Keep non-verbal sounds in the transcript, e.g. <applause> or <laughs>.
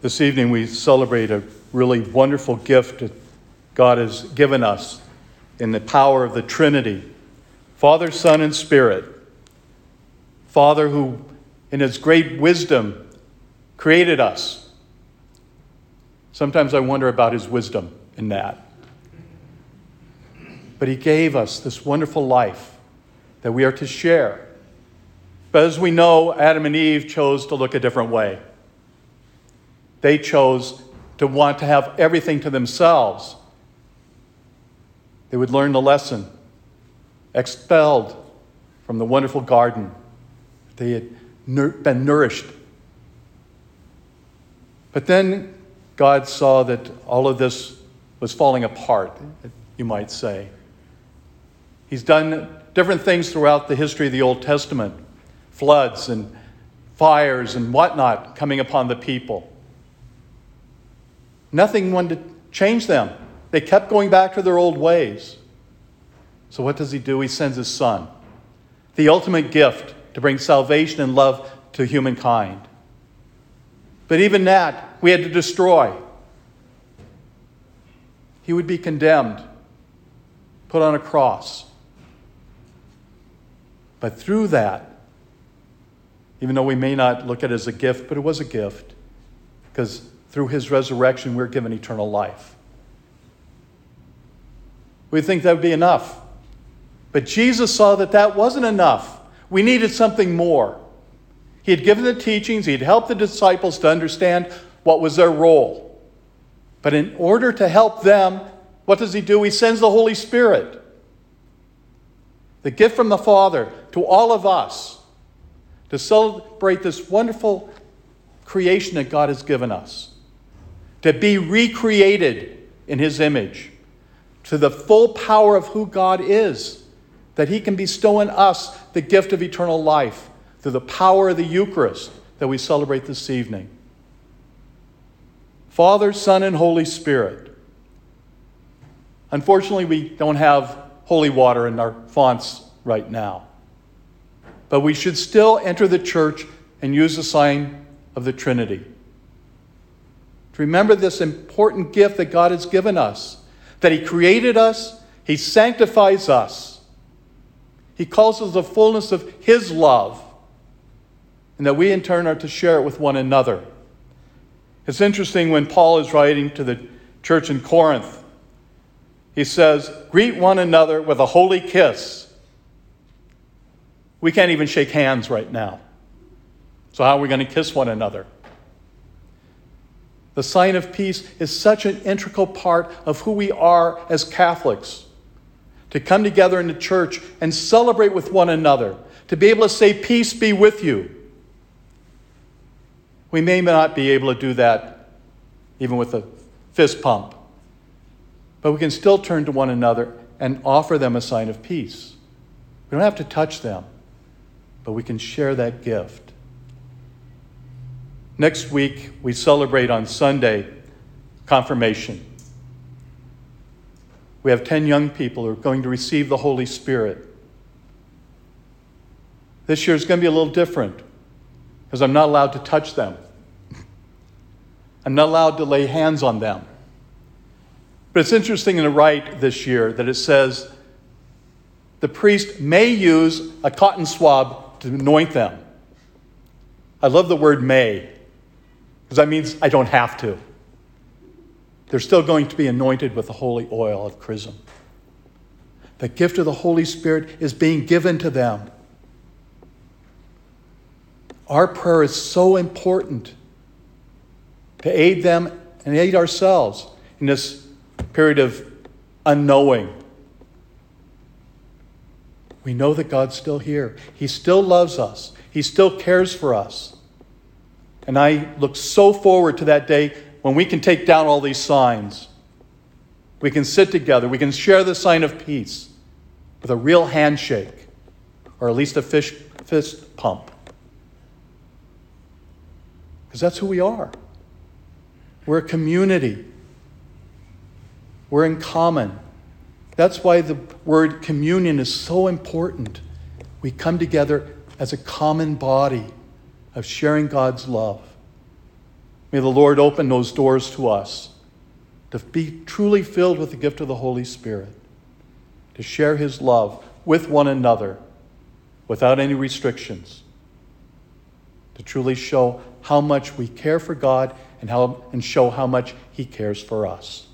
This evening we celebrate a really wonderful gift that God has given us in the power of the Trinity Father, Son, and Spirit. Father, who in his great wisdom created us. Sometimes I wonder about his wisdom in that. But he gave us this wonderful life that we are to share. But as we know, Adam and Eve chose to look a different way. They chose to want to have everything to themselves. They would learn the lesson, expelled from the wonderful garden. They had been nourished. But then God saw that all of this was falling apart, you might say. He's done different things throughout the history of the Old Testament floods and fires and whatnot coming upon the people. Nothing wanted to change them. They kept going back to their old ways. So, what does he do? He sends his son, the ultimate gift to bring salvation and love to humankind. But even that, we had to destroy. He would be condemned, put on a cross. But through that, even though we may not look at it as a gift, but it was a gift, because through his resurrection, we're given eternal life. We think that would be enough. But Jesus saw that that wasn't enough. We needed something more. He had given the teachings, he had helped the disciples to understand what was their role. But in order to help them, what does he do? He sends the Holy Spirit. The gift from the Father to all of us to celebrate this wonderful creation that God has given us to be recreated in his image, to the full power of who God is, that he can bestow in us the gift of eternal life through the power of the Eucharist that we celebrate this evening. Father, Son, and Holy Spirit. Unfortunately, we don't have holy water in our fonts right now. But we should still enter the church and use the sign of the Trinity to remember this important gift that God has given us that He created us, He sanctifies us, He calls us the fullness of His love, and that we in turn are to share it with one another. It's interesting when Paul is writing to the church in Corinth, he says, Greet one another with a holy kiss. We can't even shake hands right now. So, how are we going to kiss one another? The sign of peace is such an integral part of who we are as Catholics. To come together in the church and celebrate with one another, to be able to say, Peace be with you. We may not be able to do that even with a fist pump, but we can still turn to one another and offer them a sign of peace. We don't have to touch them, but we can share that gift. Next week, we celebrate on Sunday confirmation. We have 10 young people who are going to receive the Holy Spirit. This year is going to be a little different because I'm not allowed to touch them. <laughs> I'm not allowed to lay hands on them. But it's interesting in the rite this year that it says the priest may use a cotton swab to anoint them. I love the word may because that means I don't have to. They're still going to be anointed with the holy oil of chrism. The gift of the Holy Spirit is being given to them. Our prayer is so important to aid them and aid ourselves in this period of unknowing. We know that God's still here. He still loves us. He still cares for us. And I look so forward to that day when we can take down all these signs. We can sit together. We can share the sign of peace with a real handshake or at least a fish, fist pump. Because that's who we are. We're a community, we're in common. That's why the word communion is so important. We come together as a common body of sharing God's love. May the Lord open those doors to us to be truly filled with the gift of the Holy Spirit, to share His love with one another without any restrictions, to truly show how much we care for God and, how, and show how much He cares for us.